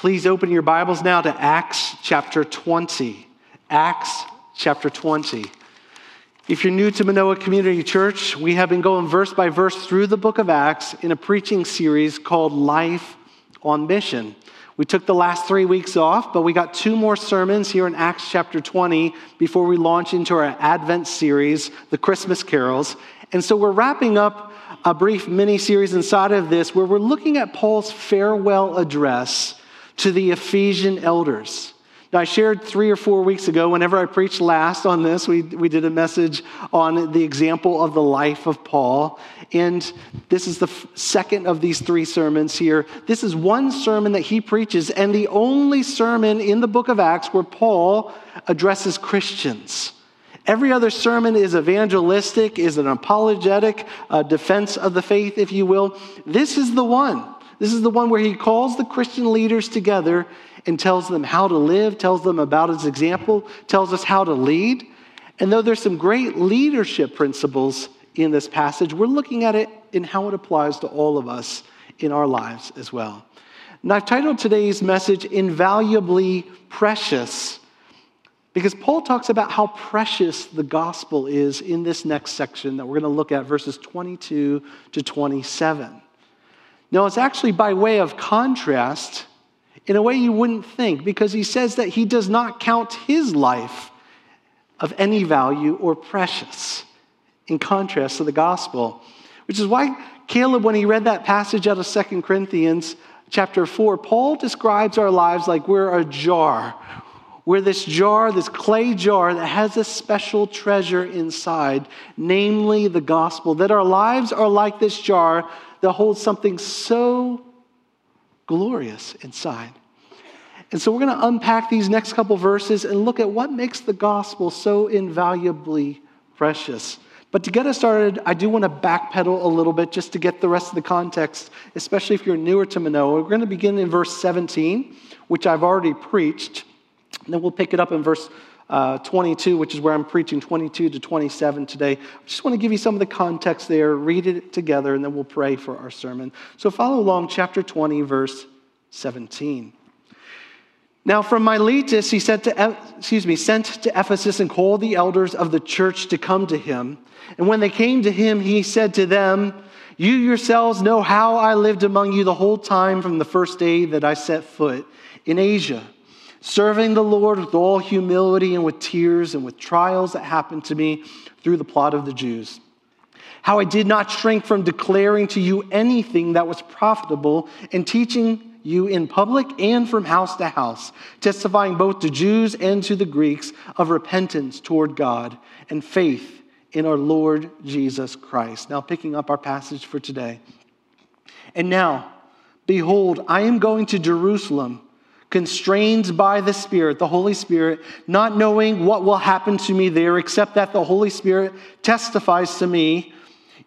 Please open your Bibles now to Acts chapter 20. Acts chapter 20. If you're new to Manoa Community Church, we have been going verse by verse through the book of Acts in a preaching series called Life on Mission. We took the last three weeks off, but we got two more sermons here in Acts chapter 20 before we launch into our Advent series, the Christmas carols. And so we're wrapping up a brief mini series inside of this where we're looking at Paul's farewell address to the Ephesian elders. Now, I shared three or four weeks ago, whenever I preached last on this, we, we did a message on the example of the life of Paul. And this is the f- second of these three sermons here. This is one sermon that he preaches, and the only sermon in the book of Acts where Paul addresses Christians. Every other sermon is evangelistic, is an apologetic defense of the faith, if you will. This is the one this is the one where he calls the Christian leaders together and tells them how to live, tells them about his example, tells us how to lead. And though there's some great leadership principles in this passage, we're looking at it in how it applies to all of us in our lives as well. And I've titled today's message Invaluably Precious because Paul talks about how precious the gospel is in this next section that we're going to look at, verses 22 to 27. No, it's actually by way of contrast in a way you wouldn't think, because he says that he does not count his life of any value or precious, in contrast to the gospel. Which is why Caleb, when he read that passage out of Second Corinthians chapter 4, Paul describes our lives like we're a jar. We're this jar, this clay jar that has a special treasure inside, namely the gospel. That our lives are like this jar that holds something so glorious inside. And so we're going to unpack these next couple verses and look at what makes the gospel so invaluably precious. But to get us started, I do want to backpedal a little bit just to get the rest of the context, especially if you're newer to Manoa. We're going to begin in verse 17, which I've already preached. And then we'll pick it up in verse uh, 22, which is where I'm preaching 22 to 27 today. I just want to give you some of the context there, read it together, and then we'll pray for our sermon. So follow along, chapter 20, verse 17. Now, from Miletus, he said to, excuse me, sent to Ephesus and called the elders of the church to come to him. And when they came to him, he said to them, You yourselves know how I lived among you the whole time from the first day that I set foot in Asia serving the Lord with all humility and with tears and with trials that happened to me through the plot of the Jews. How I did not shrink from declaring to you anything that was profitable and teaching you in public and from house to house, testifying both to Jews and to the Greeks of repentance toward God and faith in our Lord Jesus Christ. Now, picking up our passage for today. And now, behold, I am going to Jerusalem constrained by the Spirit, the Holy Spirit, not knowing what will happen to me there, except that the Holy Spirit testifies to me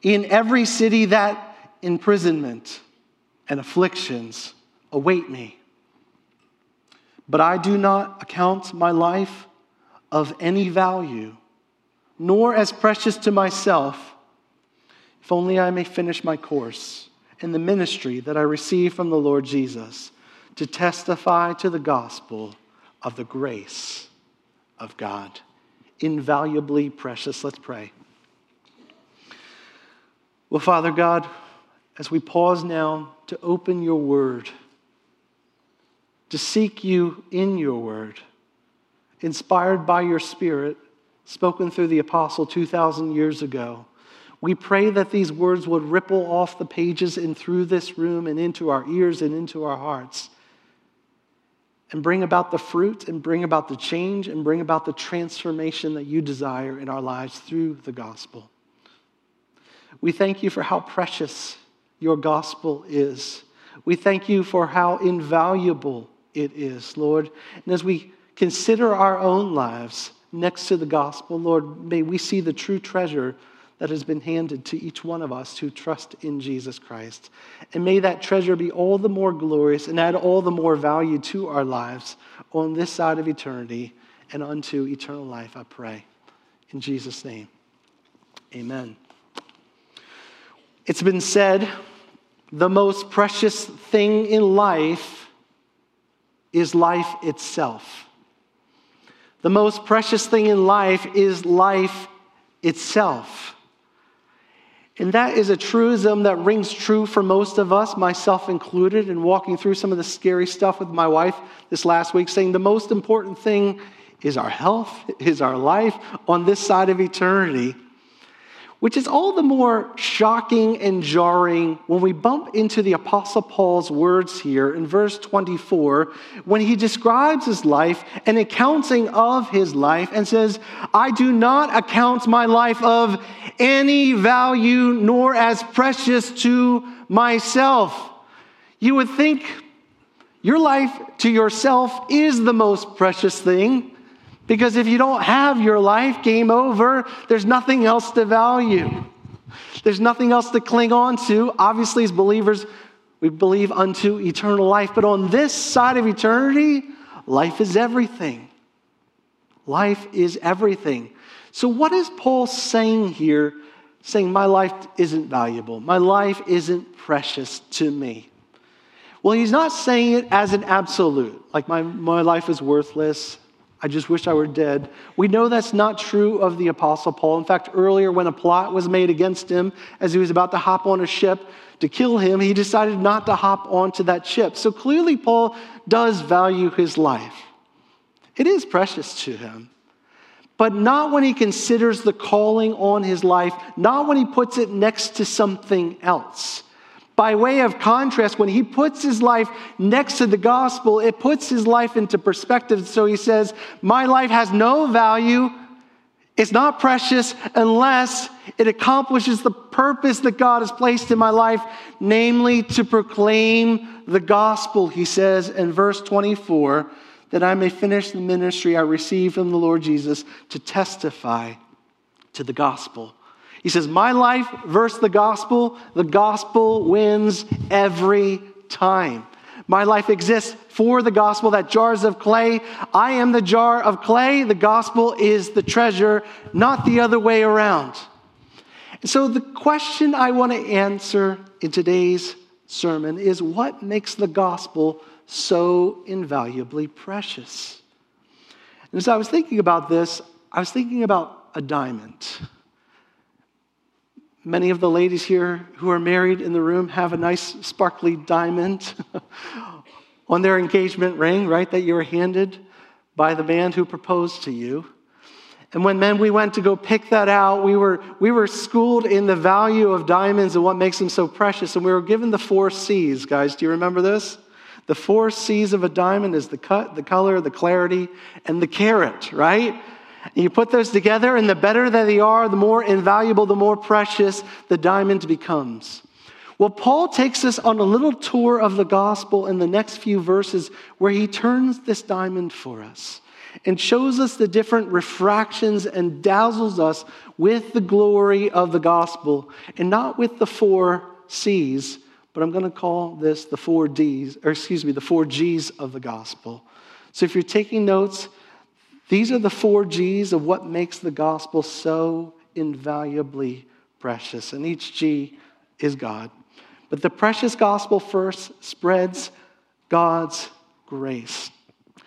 in every city that imprisonment and afflictions await me. But I do not account my life of any value, nor as precious to myself, if only I may finish my course in the ministry that I receive from the Lord Jesus to testify to the gospel of the grace of God. Invaluably precious. Let's pray. Well, Father God, as we pause now to open your word, to seek you in your word, inspired by your spirit, spoken through the apostle 2,000 years ago, we pray that these words would ripple off the pages and through this room and into our ears and into our hearts and bring about the fruit and bring about the change and bring about the transformation that you desire in our lives through the gospel. We thank you for how precious your gospel is. We thank you for how invaluable it is, Lord. And as we consider our own lives next to the gospel, Lord, may we see the true treasure that has been handed to each one of us who trust in Jesus Christ. And may that treasure be all the more glorious and add all the more value to our lives on this side of eternity and unto eternal life, I pray. In Jesus' name, amen. It's been said the most precious thing in life is life itself. The most precious thing in life is life itself. And that is a truism that rings true for most of us, myself included, in walking through some of the scary stuff with my wife this last week, saying the most important thing is our health, is our life on this side of eternity which is all the more shocking and jarring when we bump into the Apostle Paul's words here in verse 24, when he describes his life, an accounting of his life, and says, I do not account my life of any value nor as precious to myself. You would think your life to yourself is the most precious thing. Because if you don't have your life, game over, there's nothing else to value. There's nothing else to cling on to. Obviously, as believers, we believe unto eternal life. But on this side of eternity, life is everything. Life is everything. So, what is Paul saying here? Saying, My life isn't valuable, my life isn't precious to me. Well, he's not saying it as an absolute, like my, my life is worthless, I just wish I were dead. We know that's not true of the Apostle Paul. In fact, earlier when a plot was made against him as he was about to hop on a ship to kill him, he decided not to hop onto that ship. So clearly, Paul does value his life. It is precious to him. But not when he considers the calling on his life, not when he puts it next to something else. By way of contrast, when he puts his life next to the gospel, it puts his life into perspective. So he says, My life has no value. It's not precious unless it accomplishes the purpose that God has placed in my life, namely to proclaim the gospel, he says in verse 24, that I may finish the ministry I received from the Lord Jesus to testify to the gospel. He says, My life versus the gospel, the gospel wins every time. My life exists for the gospel, that jars of clay. I am the jar of clay. The gospel is the treasure, not the other way around. So, the question I want to answer in today's sermon is what makes the gospel so invaluably precious? And as I was thinking about this, I was thinking about a diamond. Many of the ladies here who are married in the room have a nice sparkly diamond on their engagement ring, right, that you were handed by the man who proposed to you. And when men, we went to go pick that out, we were, we were schooled in the value of diamonds and what makes them so precious. And we were given the four C's, guys. Do you remember this? The four C's of a diamond is the cut, the color, the clarity, and the carat, right? And you put those together, and the better that they are, the more invaluable, the more precious the diamond becomes. Well, Paul takes us on a little tour of the gospel in the next few verses where he turns this diamond for us and shows us the different refractions and dazzles us with the glory of the gospel and not with the four C's, but I'm going to call this the four D's, or excuse me, the four G's of the gospel. So if you're taking notes, these are the four G's of what makes the gospel so invaluably precious. And each G is God. But the precious gospel first spreads God's grace.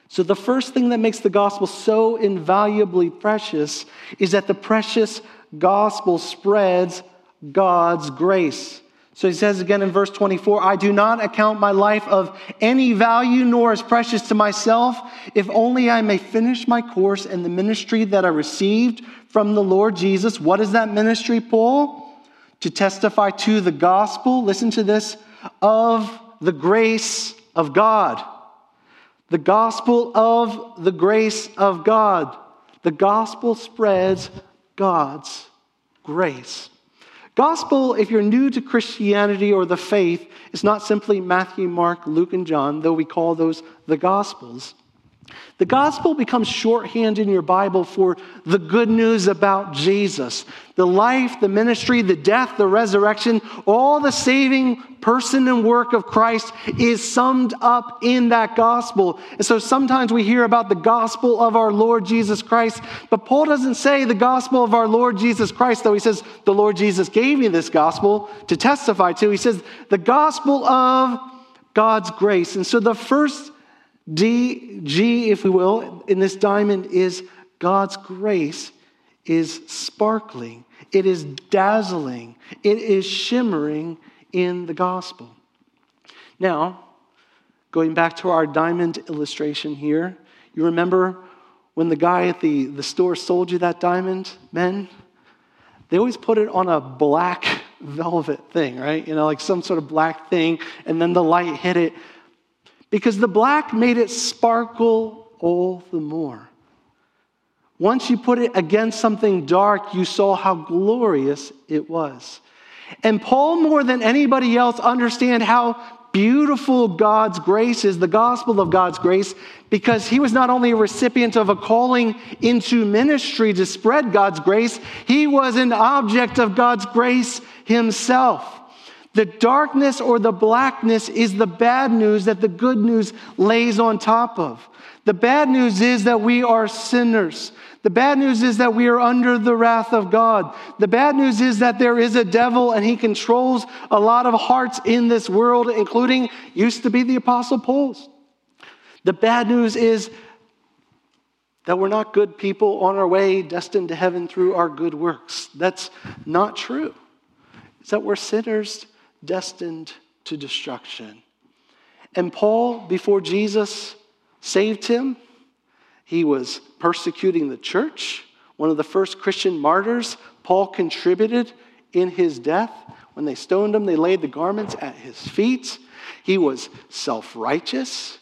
So, the first thing that makes the gospel so invaluably precious is that the precious gospel spreads God's grace. So he says again in verse 24, I do not account my life of any value nor as precious to myself, if only I may finish my course in the ministry that I received from the Lord Jesus. What is that ministry, Paul? To testify to the gospel, listen to this, of the grace of God. The gospel of the grace of God. The gospel spreads God's grace. Gospel, if you're new to Christianity or the faith, is not simply Matthew, Mark, Luke, and John, though we call those the Gospels. The gospel becomes shorthand in your Bible for the good news about Jesus. The life, the ministry, the death, the resurrection, all the saving person and work of Christ is summed up in that gospel. And so sometimes we hear about the gospel of our Lord Jesus Christ, but Paul doesn't say the gospel of our Lord Jesus Christ, though he says, The Lord Jesus gave me this gospel to testify to. He says, the gospel of God's grace. And so the first D, G, if we will, in this diamond is God's grace is sparkling, it is dazzling, it is shimmering in the gospel. Now, going back to our diamond illustration here, you remember when the guy at the, the store sold you that diamond, men? They always put it on a black velvet thing, right? You know, like some sort of black thing, and then the light hit it. Because the black made it sparkle all the more. Once you put it against something dark, you saw how glorious it was. And Paul, more than anybody else, understand how beautiful God's grace is, the gospel of God's grace, because he was not only a recipient of a calling into ministry to spread God's grace, he was an object of God's grace himself. The darkness or the blackness is the bad news that the good news lays on top of. The bad news is that we are sinners. The bad news is that we are under the wrath of God. The bad news is that there is a devil and he controls a lot of hearts in this world, including used to be the Apostle Paul's. The bad news is that we're not good people on our way destined to heaven through our good works. That's not true. It's that we're sinners destined to destruction. And Paul, before Jesus saved him, he was persecuting the church. One of the first Christian martyrs, Paul contributed in his death. When they stoned him, they laid the garments at his feet. He was self righteous.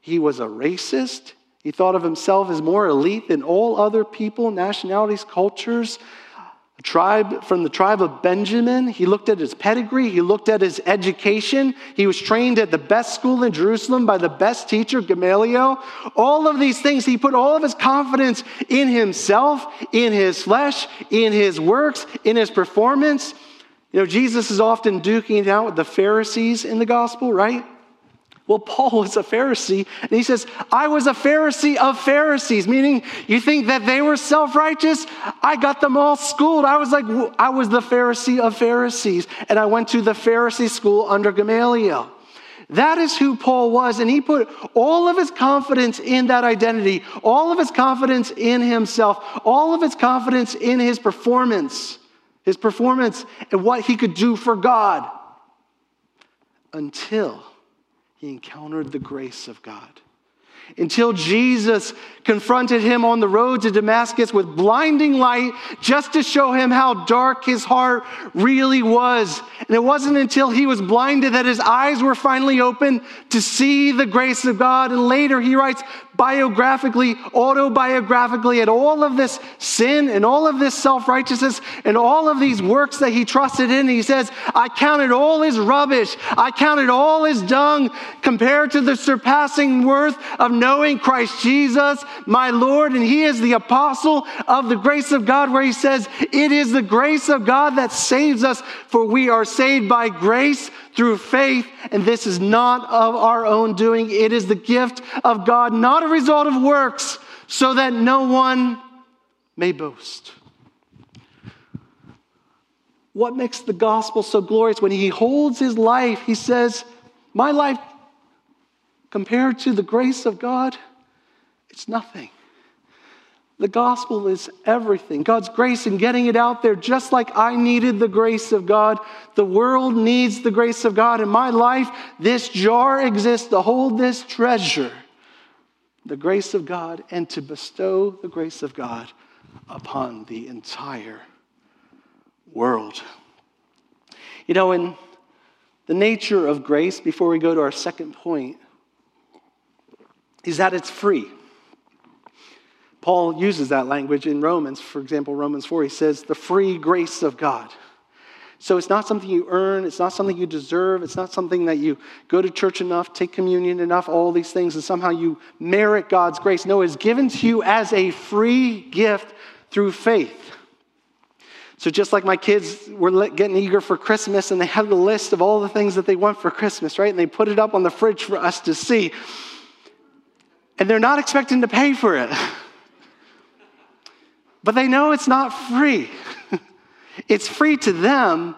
He was a racist. He thought of himself as more elite than all other people, nationalities, cultures tribe from the tribe of Benjamin. He looked at his pedigree, he looked at his education. He was trained at the best school in Jerusalem by the best teacher, Gamaliel. All of these things, he put all of his confidence in himself, in his flesh, in his works, in his performance. You know, Jesus is often duking it out with the Pharisees in the gospel, right? Well, Paul was a Pharisee, and he says, I was a Pharisee of Pharisees, meaning you think that they were self righteous? I got them all schooled. I was like, I was the Pharisee of Pharisees, and I went to the Pharisee school under Gamaliel. That is who Paul was, and he put all of his confidence in that identity, all of his confidence in himself, all of his confidence in his performance, his performance and what he could do for God until he encountered the grace of God. Until Jesus confronted him on the road to Damascus with blinding light just to show him how dark his heart really was. And it wasn't until he was blinded that his eyes were finally open to see the grace of God. And later he writes, biographically, autobiographically at all of this sin and all of this self righteousness and all of these works that he trusted in. He says, I counted all his rubbish, I counted all his dung compared to the surpassing worth of knowing Christ Jesus, my Lord. And he is the apostle of the grace of God, where he says, It is the grace of God that saves us, for we are saved by grace through faith, and this is not of our own doing. It is the gift of God, not a result of works, so that no one may boast. What makes the gospel so glorious? When he holds his life, he says, My life compared to the grace of God, it's nothing. The gospel is everything. God's grace in getting it out there, just like I needed the grace of God. The world needs the grace of God. In my life, this jar exists to hold this treasure, the grace of God, and to bestow the grace of God upon the entire world. You know, in the nature of grace, before we go to our second point, is that it's free. Paul uses that language in Romans. For example, Romans 4, he says, the free grace of God. So it's not something you earn, it's not something you deserve, it's not something that you go to church enough, take communion enough, all these things, and somehow you merit God's grace. No, it's given to you as a free gift through faith. So just like my kids were getting eager for Christmas and they have the list of all the things that they want for Christmas, right? And they put it up on the fridge for us to see. And they're not expecting to pay for it. But they know it's not free. it's free to them,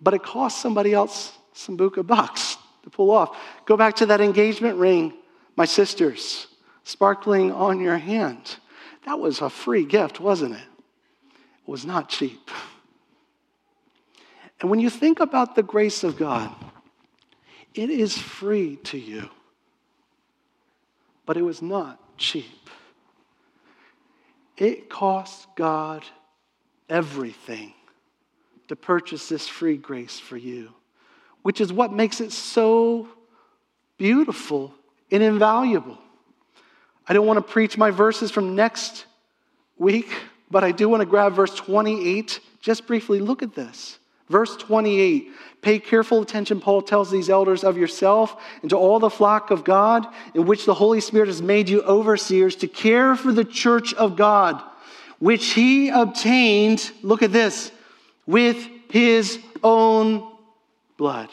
but it costs somebody else some buka bucks to pull off. Go back to that engagement ring My sisters, sparkling on your hand. That was a free gift, wasn't it? It was not cheap. And when you think about the grace of God, it is free to you, but it was not cheap. It costs God everything to purchase this free grace for you, which is what makes it so beautiful and invaluable. I don't want to preach my verses from next week, but I do want to grab verse 28. Just briefly look at this. Verse 28 Pay careful attention, Paul tells these elders of yourself and to all the flock of God, in which the Holy Spirit has made you overseers to care for the church of God, which he obtained, look at this, with his own blood.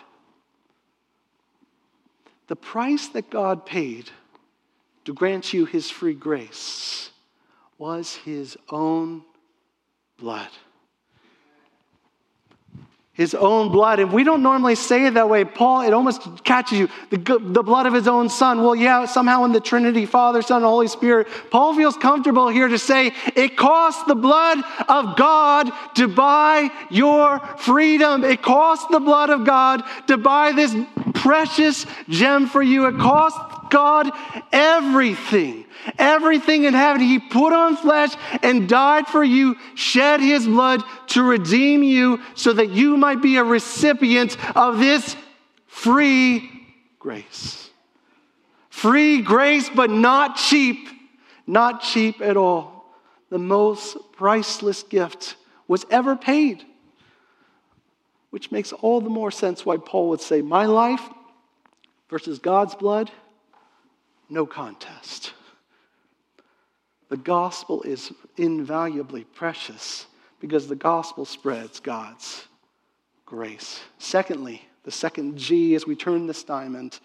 The price that God paid to grant you his free grace was his own blood. His own blood. And we don't normally say it that way. Paul, it almost catches you. The, the blood of his own son. Well, yeah, somehow in the Trinity, Father, Son, Holy Spirit. Paul feels comfortable here to say it cost the blood of God to buy your freedom. It cost the blood of God to buy this precious gem for you. It cost God everything. Everything in heaven. He put on flesh and died for you, shed his blood to redeem you so that you might be a recipient of this free grace. Free grace, but not cheap. Not cheap at all. The most priceless gift was ever paid. Which makes all the more sense why Paul would say, My life versus God's blood, no contest. The gospel is invaluably precious because the gospel spreads God's grace. Secondly, the second G as we turn this diamond,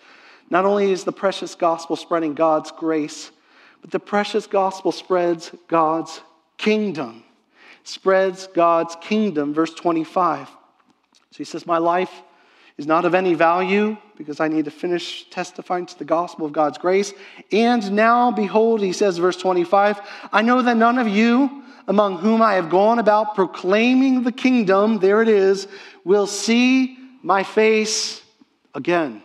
not only is the precious gospel spreading God's grace, but the precious gospel spreads God's kingdom. Spreads God's kingdom, verse 25. So he says, My life is not of any value because I need to finish testifying to the gospel of God's grace. And now, behold, he says, verse 25, I know that none of you among whom I have gone about proclaiming the kingdom, there it is, will see my face again.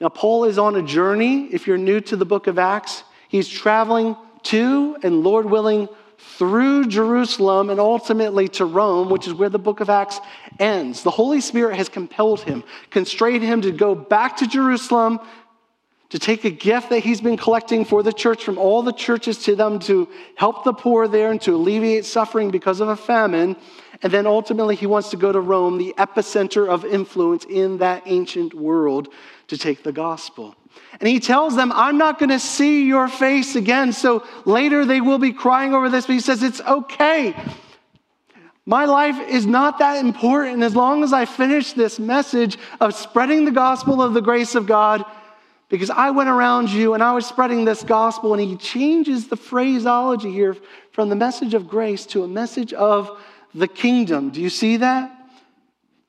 Now, Paul is on a journey. If you're new to the book of Acts, he's traveling to and, Lord willing, through Jerusalem and ultimately to Rome, which is where the book of Acts ends. The Holy Spirit has compelled him, constrained him to go back to Jerusalem, to take a gift that he's been collecting for the church from all the churches to them to help the poor there and to alleviate suffering because of a famine. And then ultimately, he wants to go to Rome, the epicenter of influence in that ancient world, to take the gospel. And he tells them, I'm not going to see your face again. So later they will be crying over this, but he says, It's okay. My life is not that important as long as I finish this message of spreading the gospel of the grace of God, because I went around you and I was spreading this gospel. And he changes the phraseology here from the message of grace to a message of the kingdom. Do you see that?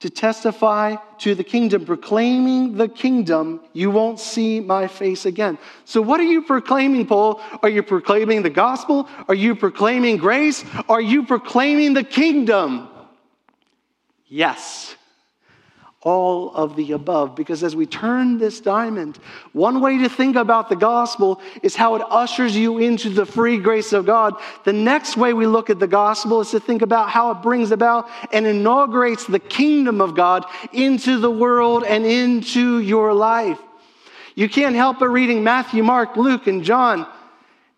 To testify to the kingdom, proclaiming the kingdom, you won't see my face again. So, what are you proclaiming, Paul? Are you proclaiming the gospel? Are you proclaiming grace? Are you proclaiming the kingdom? Yes all of the above. Because as we turn this diamond, one way to think about the gospel is how it ushers you into the free grace of God. The next way we look at the gospel is to think about how it brings about and inaugurates the kingdom of God into the world and into your life. You can't help but reading Matthew, Mark, Luke, and John.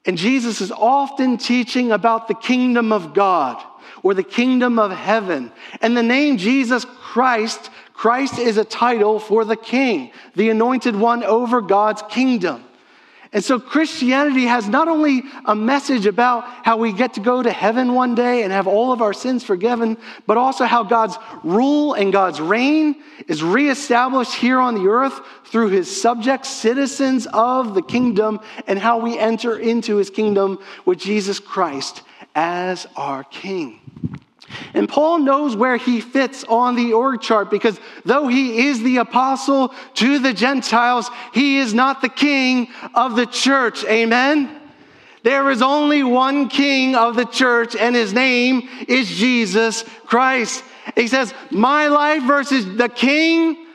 And Jesus is often teaching about the kingdom of God or the kingdom of heaven. And the name Jesus Christ Christ is a title for the king, the anointed one over God's kingdom. And so Christianity has not only a message about how we get to go to heaven one day and have all of our sins forgiven, but also how God's rule and God's reign is reestablished here on the earth through his subject citizens of the kingdom and how we enter into his kingdom with Jesus Christ as our king. And Paul knows where he fits on the org chart because though he is the apostle to the Gentiles, he is not the king of the church. Amen? There is only one king of the church, and his name is Jesus Christ. He says, My life versus the king,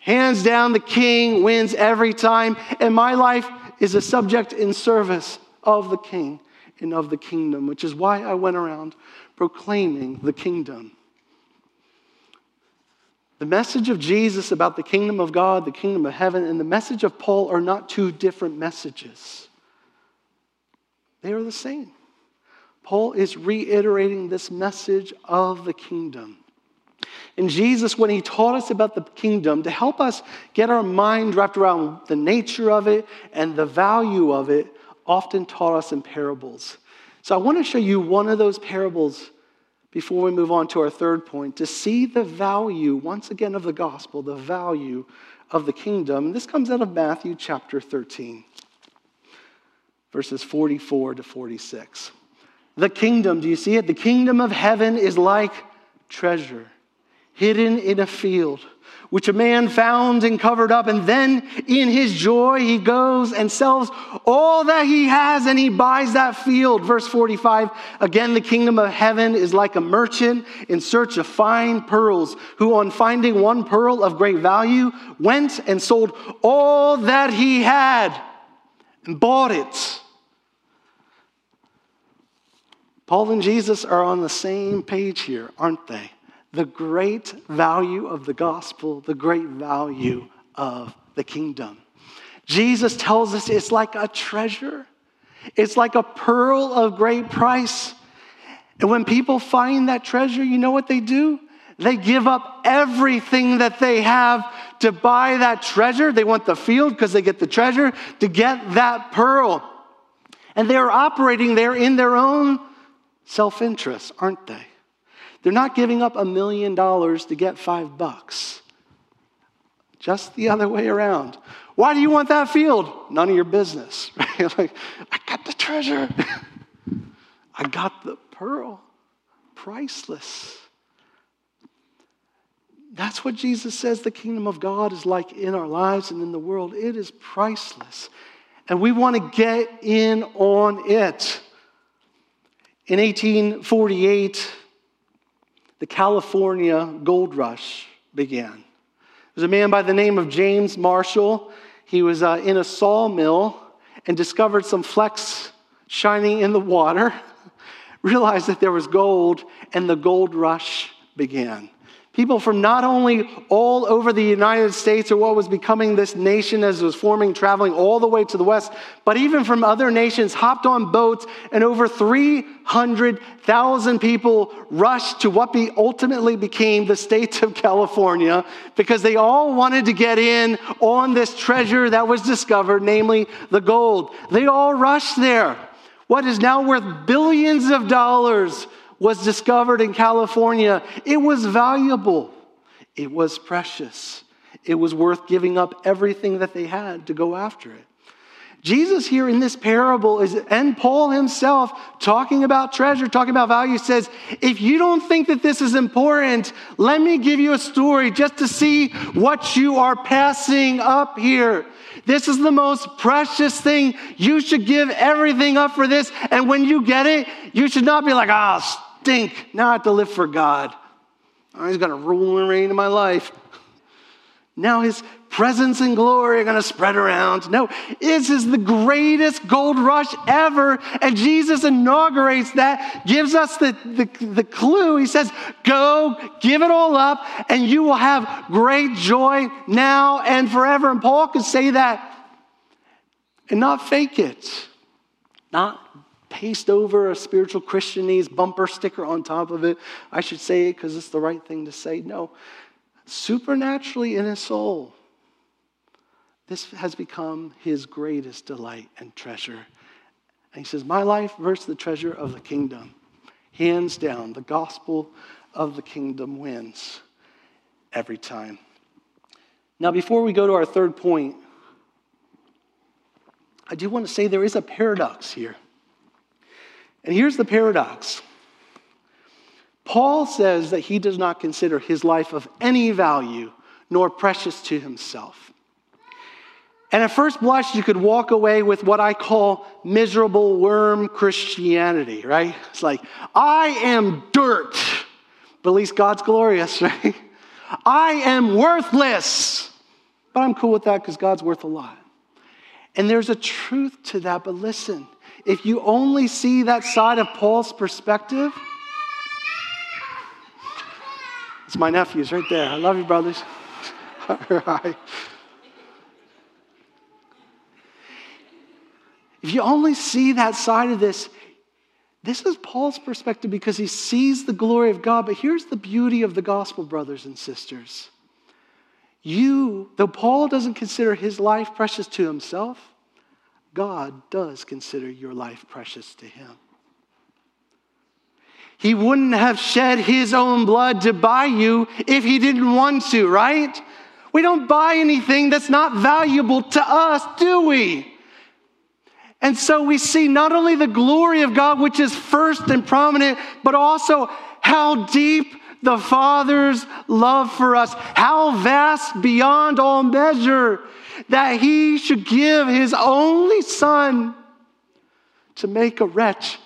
hands down, the king wins every time. And my life is a subject in service of the king and of the kingdom, which is why I went around proclaiming the kingdom. The message of Jesus about the kingdom of God, the kingdom of heaven, and the message of Paul are not two different messages. They are the same. Paul is reiterating this message of the kingdom. And Jesus, when he taught us about the kingdom, to help us get our mind wrapped around the nature of it and the value of it, often taught us in parables. So I want to show you one of those parables before we move on to our third point to see the value, once again, of the gospel, the value of the kingdom. And this comes out of Matthew chapter 13, verses 44 to 46. The kingdom, do you see it? The kingdom of heaven is like treasure hidden in a field which a man found and covered up. And then in his joy, he goes and sells all that he has and he buys that field. Verse 45 again, the kingdom of heaven is like a merchant in search of fine pearls, who on finding one pearl of great value went and sold all that he had and bought it. Paul and Jesus are on the same page here, aren't they? The great value of the gospel, the great value of the kingdom. Jesus tells us it's like a treasure, it's like a pearl of great price. And when people find that treasure, you know what they do? They give up everything that they have to buy that treasure. They want the field because they get the treasure to get that pearl. And they're operating there in their own self interest, aren't they? They're not giving up a million dollars to get five bucks. Just the other way around. Why do you want that field? None of your business. Right? like, I got the treasure. I got the pearl. Priceless. That's what Jesus says the kingdom of God is like in our lives and in the world. It is priceless. And we want to get in on it. In 1848, the California gold rush began. There's a man by the name of James Marshall. He was uh, in a sawmill and discovered some flecks shining in the water, realized that there was gold, and the gold rush began. People from not only all over the United States or what was becoming this nation as it was forming, traveling all the way to the west, but even from other nations hopped on boats, and over 300,000 people rushed to what be ultimately became the state of California because they all wanted to get in on this treasure that was discovered, namely the gold. They all rushed there. What is now worth billions of dollars was discovered in California, it was valuable, it was precious, it was worth giving up everything that they had to go after it. Jesus here in this parable is, and Paul himself talking about treasure, talking about value, says, if you don't think that this is important, let me give you a story just to see what you are passing up here. This is the most precious thing. You should give everything up for this. And when you get it, you should not be like, ah, stink. Now I have to live for God. Oh, he's going to rule and reign in my life. Now his presence and glory are going to spread around. No, this is the greatest gold rush ever. And Jesus inaugurates that, gives us the, the, the clue. He says, Go, give it all up, and you will have great joy now and forever. And Paul could say that and not fake it, not paste over a spiritual Christianese bumper sticker on top of it. I should say it because it's the right thing to say. No, supernaturally in his soul, this has become his greatest delight and treasure. And he says, My life versus the treasure of the kingdom. Hands down, the gospel of the kingdom wins every time. Now, before we go to our third point, I do want to say there is a paradox here. And here's the paradox Paul says that he does not consider his life of any value nor precious to himself. And at first blush, you could walk away with what I call miserable worm Christianity, right? It's like, I am dirt, but at least God's glorious, right? I am worthless, but I'm cool with that because God's worth a lot. And there's a truth to that, but listen, if you only see that side of Paul's perspective, it's my nephews right there. I love you, brothers. If you only see that side of this, this is Paul's perspective because he sees the glory of God. But here's the beauty of the gospel, brothers and sisters. You, though Paul doesn't consider his life precious to himself, God does consider your life precious to him. He wouldn't have shed his own blood to buy you if he didn't want to, right? We don't buy anything that's not valuable to us, do we? And so we see not only the glory of God, which is first and prominent, but also how deep the Father's love for us, how vast beyond all measure that He should give His only Son to make a wretch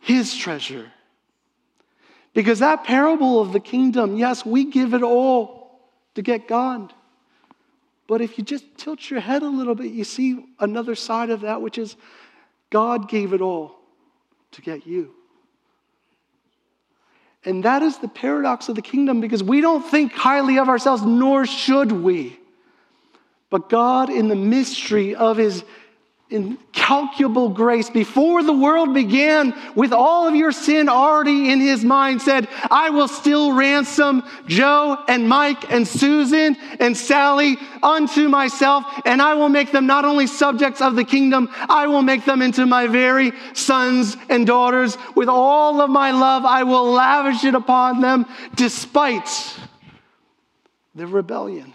His treasure. Because that parable of the kingdom, yes, we give it all to get God. But if you just tilt your head a little bit, you see another side of that, which is God gave it all to get you. And that is the paradox of the kingdom because we don't think highly of ourselves, nor should we. But God, in the mystery of his incalculable grace before the world began with all of your sin already in his mind said i will still ransom joe and mike and susan and sally unto myself and i will make them not only subjects of the kingdom i will make them into my very sons and daughters. With all of my love i will lavish it upon them despite the rebellion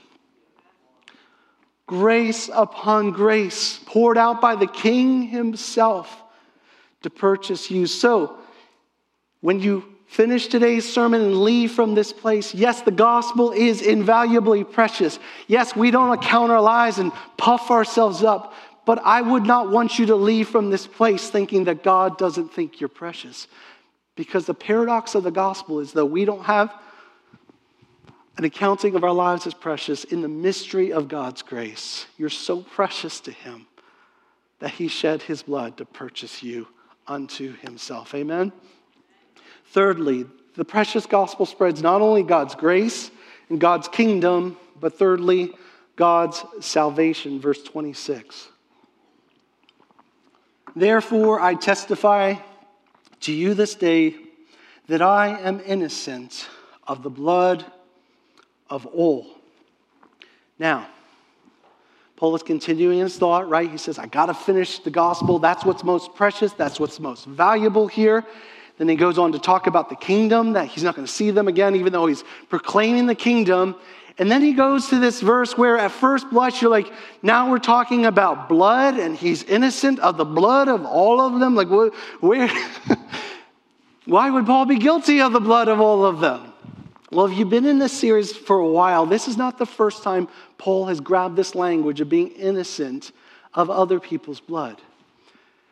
grace upon grace poured out by the King Himself to purchase you. So, when you finish today's sermon and leave from this place, yes, the gospel is invaluably precious. Yes, we don't account our lives and puff ourselves up, but I would not want you to leave from this place thinking that God doesn't think you're precious. Because the paradox of the gospel is that we don't have an accounting of our lives as precious in the mystery of God's grace. You're so precious to Him that He shed His blood to purchase you unto Himself. Amen? Thirdly, the precious gospel spreads not only God's grace and God's kingdom, but thirdly, God's salvation. Verse 26. Therefore, I testify to you this day that I am innocent of the blood of all. Now, Paul is continuing his thought, right? He says, I got to finish the gospel. That's what's most precious. That's what's most valuable here. Then he goes on to talk about the kingdom, that he's not going to see them again, even though he's proclaiming the kingdom. And then he goes to this verse where at first blush, you're like, now we're talking about blood, and he's innocent of the blood of all of them. Like, where? Why would Paul be guilty of the blood of all of them? Well, if you've been in this series for a while, this is not the first time Paul has grabbed this language of being innocent of other people's blood.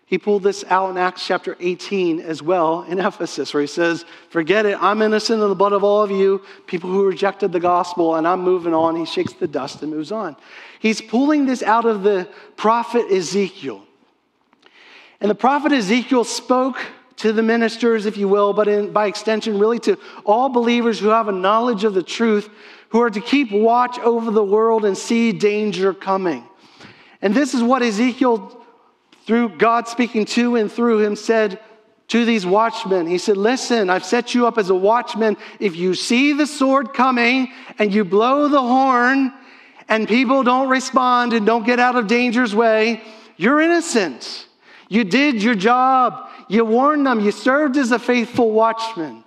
He pulled this out in Acts chapter 18 as well in Ephesus, where he says, Forget it, I'm innocent of the blood of all of you, people who rejected the gospel, and I'm moving on. He shakes the dust and moves on. He's pulling this out of the prophet Ezekiel. And the prophet Ezekiel spoke to the ministers, if you will, but in, by extension, really to all believers who have a knowledge of the truth, who are to keep watch over the world and see danger coming. And this is what Ezekiel, through God speaking to and through him, said to these watchmen. He said, Listen, I've set you up as a watchman. If you see the sword coming and you blow the horn and people don't respond and don't get out of danger's way, you're innocent. You did your job. You warned them. You served as a faithful watchman.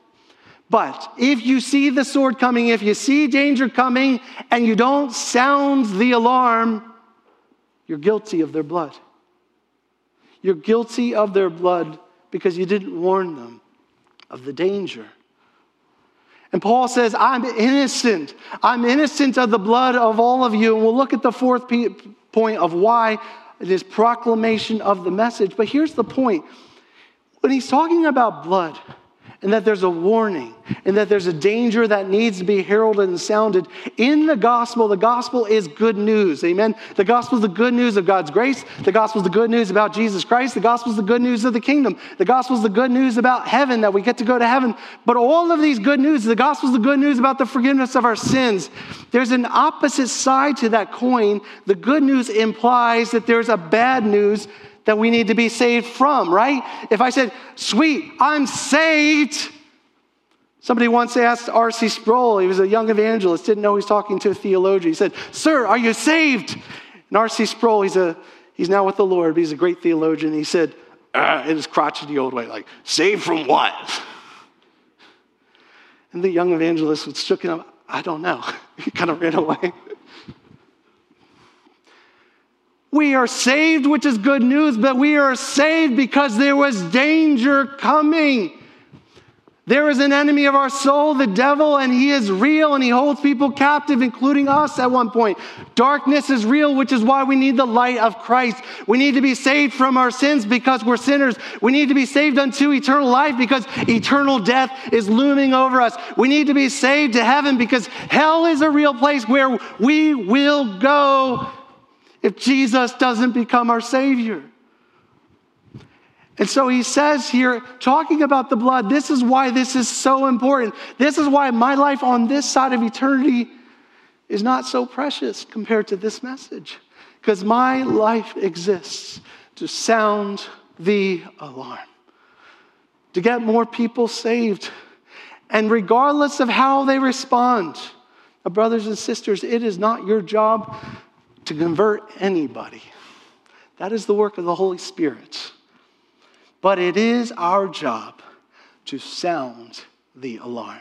But if you see the sword coming, if you see danger coming, and you don't sound the alarm, you're guilty of their blood. You're guilty of their blood because you didn't warn them of the danger. And Paul says, I'm innocent. I'm innocent of the blood of all of you. And we'll look at the fourth point of why it is proclamation of the message. But here's the point when he's talking about blood, and that there's a warning and that there's a danger that needs to be heralded and sounded. In the gospel, the gospel is good news. Amen. The gospel is the good news of God's grace. The gospel is the good news about Jesus Christ. The gospel is the good news of the kingdom. The gospel is the good news about heaven, that we get to go to heaven. But all of these good news, the gospel is the good news about the forgiveness of our sins. There's an opposite side to that coin. The good news implies that there's a bad news that we need to be saved from, right? If I said, sweet, I'm saved. Somebody once asked R.C. Sproul, he was a young evangelist, didn't know he was talking to a theologian. He said, Sir, are you saved? And R.C. Sproul, he's, a, he's now with the Lord, but he's a great theologian. He said, uh, in his crotchety old way, like, saved from what? And the young evangelist was shook him up. I don't know. he kind of ran away. We are saved, which is good news, but we are saved because there was danger coming. There is an enemy of our soul, the devil, and he is real and he holds people captive, including us at one point. Darkness is real, which is why we need the light of Christ. We need to be saved from our sins because we're sinners. We need to be saved unto eternal life because eternal death is looming over us. We need to be saved to heaven because hell is a real place where we will go if Jesus doesn't become our Savior. And so he says here, talking about the blood, this is why this is so important. This is why my life on this side of eternity is not so precious compared to this message. Because my life exists to sound the alarm, to get more people saved. And regardless of how they respond, uh, brothers and sisters, it is not your job to convert anybody. That is the work of the Holy Spirit. But it is our job to sound the alarm.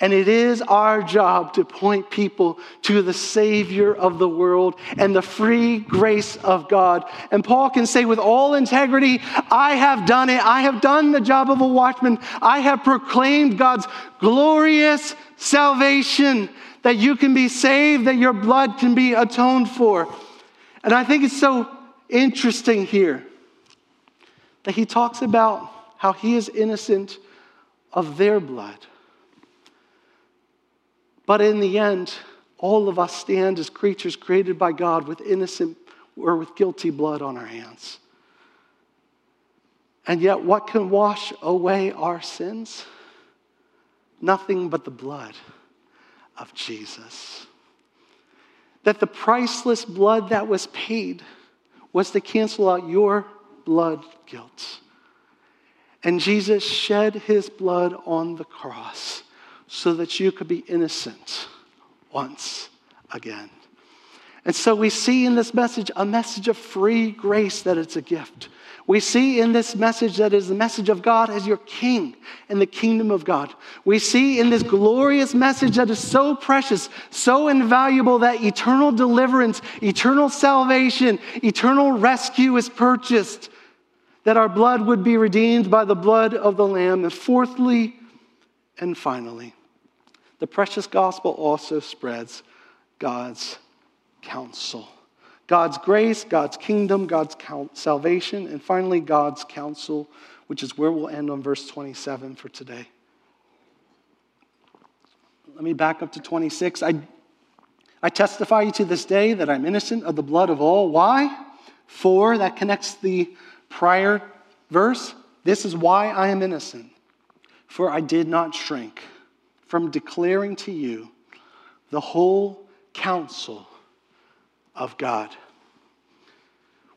And it is our job to point people to the Savior of the world and the free grace of God. And Paul can say with all integrity, I have done it. I have done the job of a watchman. I have proclaimed God's glorious salvation that you can be saved, that your blood can be atoned for. And I think it's so interesting here that he talks about how he is innocent of their blood. But in the end, all of us stand as creatures created by God with innocent or with guilty blood on our hands. And yet, what can wash away our sins? Nothing but the blood of Jesus. That the priceless blood that was paid was to cancel out your blood guilt. And Jesus shed his blood on the cross so that you could be innocent once again. And so we see in this message a message of free grace that it's a gift. We see in this message that is the message of God as your king in the kingdom of God. We see in this glorious message that is so precious, so invaluable that eternal deliverance, eternal salvation, eternal rescue is purchased, that our blood would be redeemed by the blood of the Lamb. And fourthly and finally, the precious gospel also spreads God's counsel. God's grace, God's kingdom, God's salvation, and finally, God's counsel, which is where we'll end on verse 27 for today. Let me back up to 26. I, I testify you to this day that I'm innocent of the blood of all. Why? For, that connects the prior verse. This is why I am innocent. For I did not shrink from declaring to you the whole counsel of God?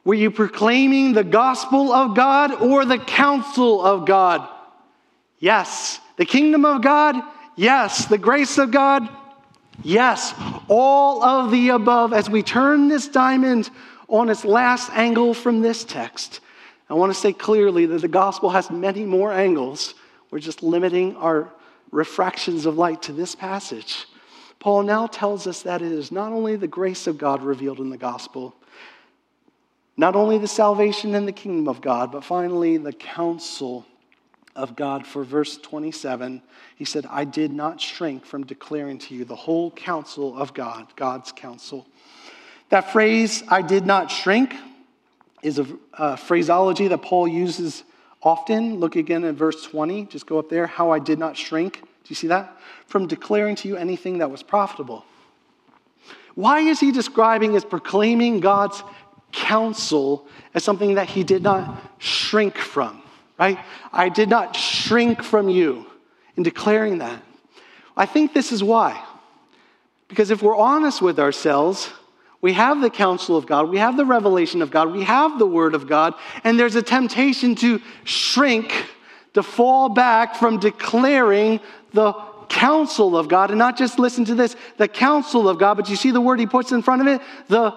Were you proclaiming the gospel of God or the counsel of God? Yes. The kingdom of God? Yes. The grace of God? Yes. All of the above. As we turn this diamond on its last angle from this text, I want to say clearly that the gospel has many more angles. We're just limiting our refractions of light to this passage. Paul now tells us that it is not only the grace of God revealed in the gospel, not only the salvation and the kingdom of God, but finally the counsel of God for verse 27. He said, I did not shrink from declaring to you the whole counsel of God, God's counsel. That phrase, I did not shrink, is a, a phraseology that Paul uses often. Look again at verse 20. Just go up there. How I did not shrink. Do you see that? From declaring to you anything that was profitable. Why is he describing as proclaiming God's counsel as something that he did not shrink from? Right? I did not shrink from you in declaring that. I think this is why. Because if we're honest with ourselves, we have the counsel of God, we have the revelation of God, we have the word of God, and there's a temptation to shrink, to fall back from declaring the counsel of God and not just listen to this, the counsel of God, but you see the word he puts in front of it? The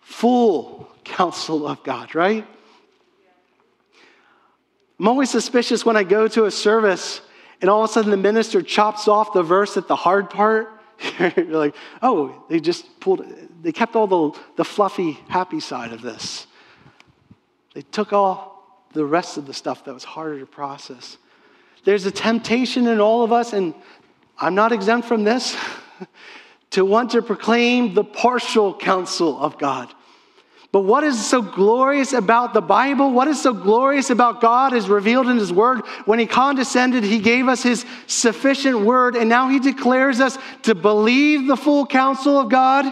full counsel of God, right? I'm always suspicious when I go to a service and all of a sudden the minister chops off the verse at the hard part. You're like, oh, they just pulled they kept all the, the fluffy, happy side of this. They took all the rest of the stuff that was harder to process. There's a temptation in all of us, and I'm not exempt from this, to want to proclaim the partial counsel of God. But what is so glorious about the Bible? What is so glorious about God is revealed in His Word. When He condescended, He gave us His sufficient Word, and now He declares us to believe the full counsel of God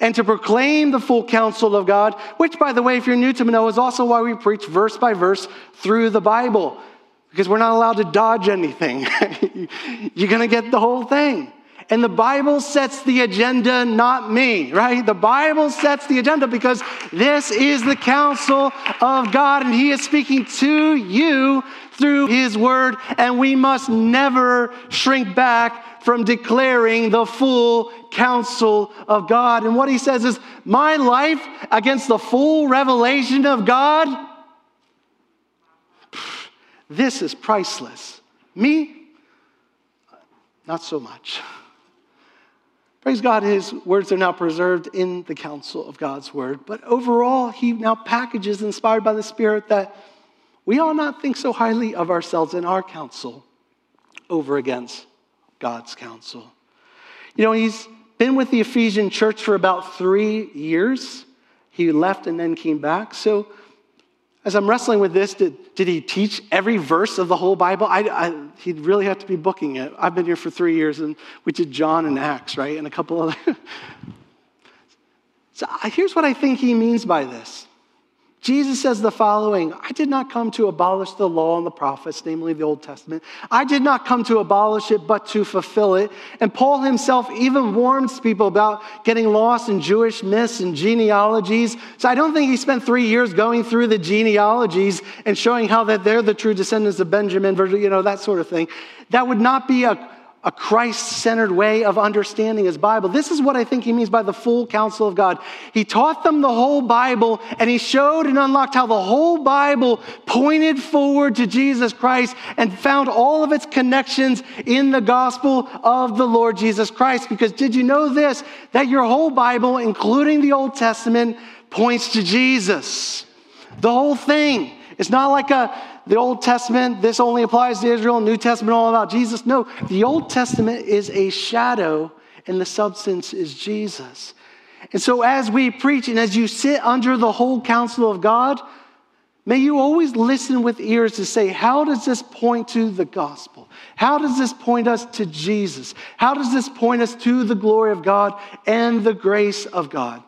and to proclaim the full counsel of God, which, by the way, if you're new to Manoa, is also why we preach verse by verse through the Bible, because we're not allowed to dodge anything. you're going to get the whole thing. And the Bible sets the agenda, not me, right? The Bible sets the agenda because this is the counsel of God, and He is speaking to you through His word, and we must never shrink back from declaring the full counsel of God. And what he says is, My life against the full revelation of God, this is priceless. Me, not so much. Praise God, his words are now preserved in the counsel of God's word. But overall, he now packages, inspired by the Spirit, that we ought not think so highly of ourselves in our counsel over against God's counsel. You know, he's been with the Ephesian church for about three years. He left and then came back. So, as I'm wrestling with this, did, did he teach every verse of the whole Bible? I, I, he'd really have to be booking it. I've been here for three years, and we did John and Acts, right? And a couple other. so, here's what I think he means by this Jesus says the following I did not come to abolish the law and the prophets, namely the Old Testament. I did not come to abolish it, but to fulfill it. And Paul himself even warns people about getting lost in Jewish myths and genealogies. So I don't think he spent three years going through the genealogies and showing how that they're the true descendants of Benjamin, you know, that sort of thing. That would not be a a Christ centered way of understanding his Bible. This is what I think he means by the full counsel of God. He taught them the whole Bible and he showed and unlocked how the whole Bible pointed forward to Jesus Christ and found all of its connections in the gospel of the Lord Jesus Christ. Because did you know this? That your whole Bible, including the Old Testament, points to Jesus. The whole thing. It's not like a the Old Testament, this only applies to Israel, New Testament, all about Jesus. No, the Old Testament is a shadow and the substance is Jesus. And so, as we preach and as you sit under the whole counsel of God, may you always listen with ears to say, How does this point to the gospel? How does this point us to Jesus? How does this point us to the glory of God and the grace of God?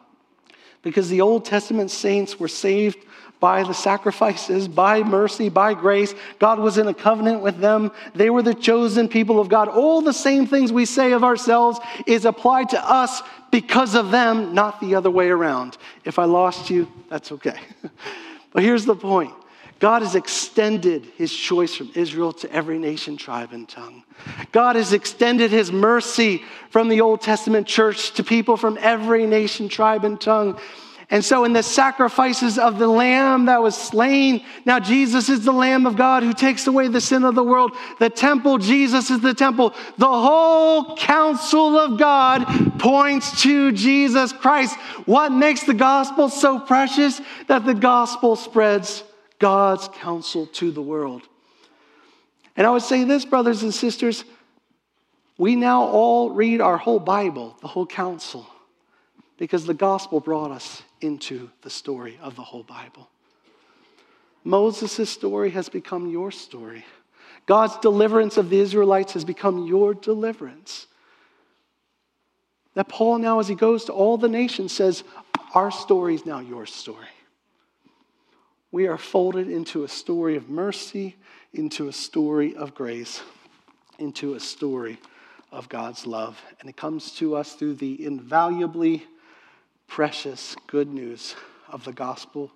Because the Old Testament saints were saved by the sacrifices, by mercy, by grace. God was in a covenant with them. They were the chosen people of God. All the same things we say of ourselves is applied to us because of them, not the other way around. If I lost you, that's okay. but here's the point God has extended his choice from Israel to every nation, tribe, and tongue. God has extended his mercy from the Old Testament church to people from every nation, tribe, and tongue. And so, in the sacrifices of the lamb that was slain, now Jesus is the Lamb of God who takes away the sin of the world. The temple, Jesus is the temple. The whole counsel of God points to Jesus Christ. What makes the gospel so precious? That the gospel spreads God's counsel to the world. And I would say this, brothers and sisters, we now all read our whole Bible, the whole counsel, because the gospel brought us into the story of the whole Bible. Moses' story has become your story. God's deliverance of the Israelites has become your deliverance. That Paul now, as he goes to all the nations, says, Our story is now your story. We are folded into a story of mercy, into a story of grace, into a story of God's love. And it comes to us through the invaluably precious good news of the gospel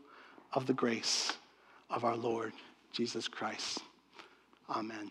of the grace of our Lord Jesus Christ. Amen.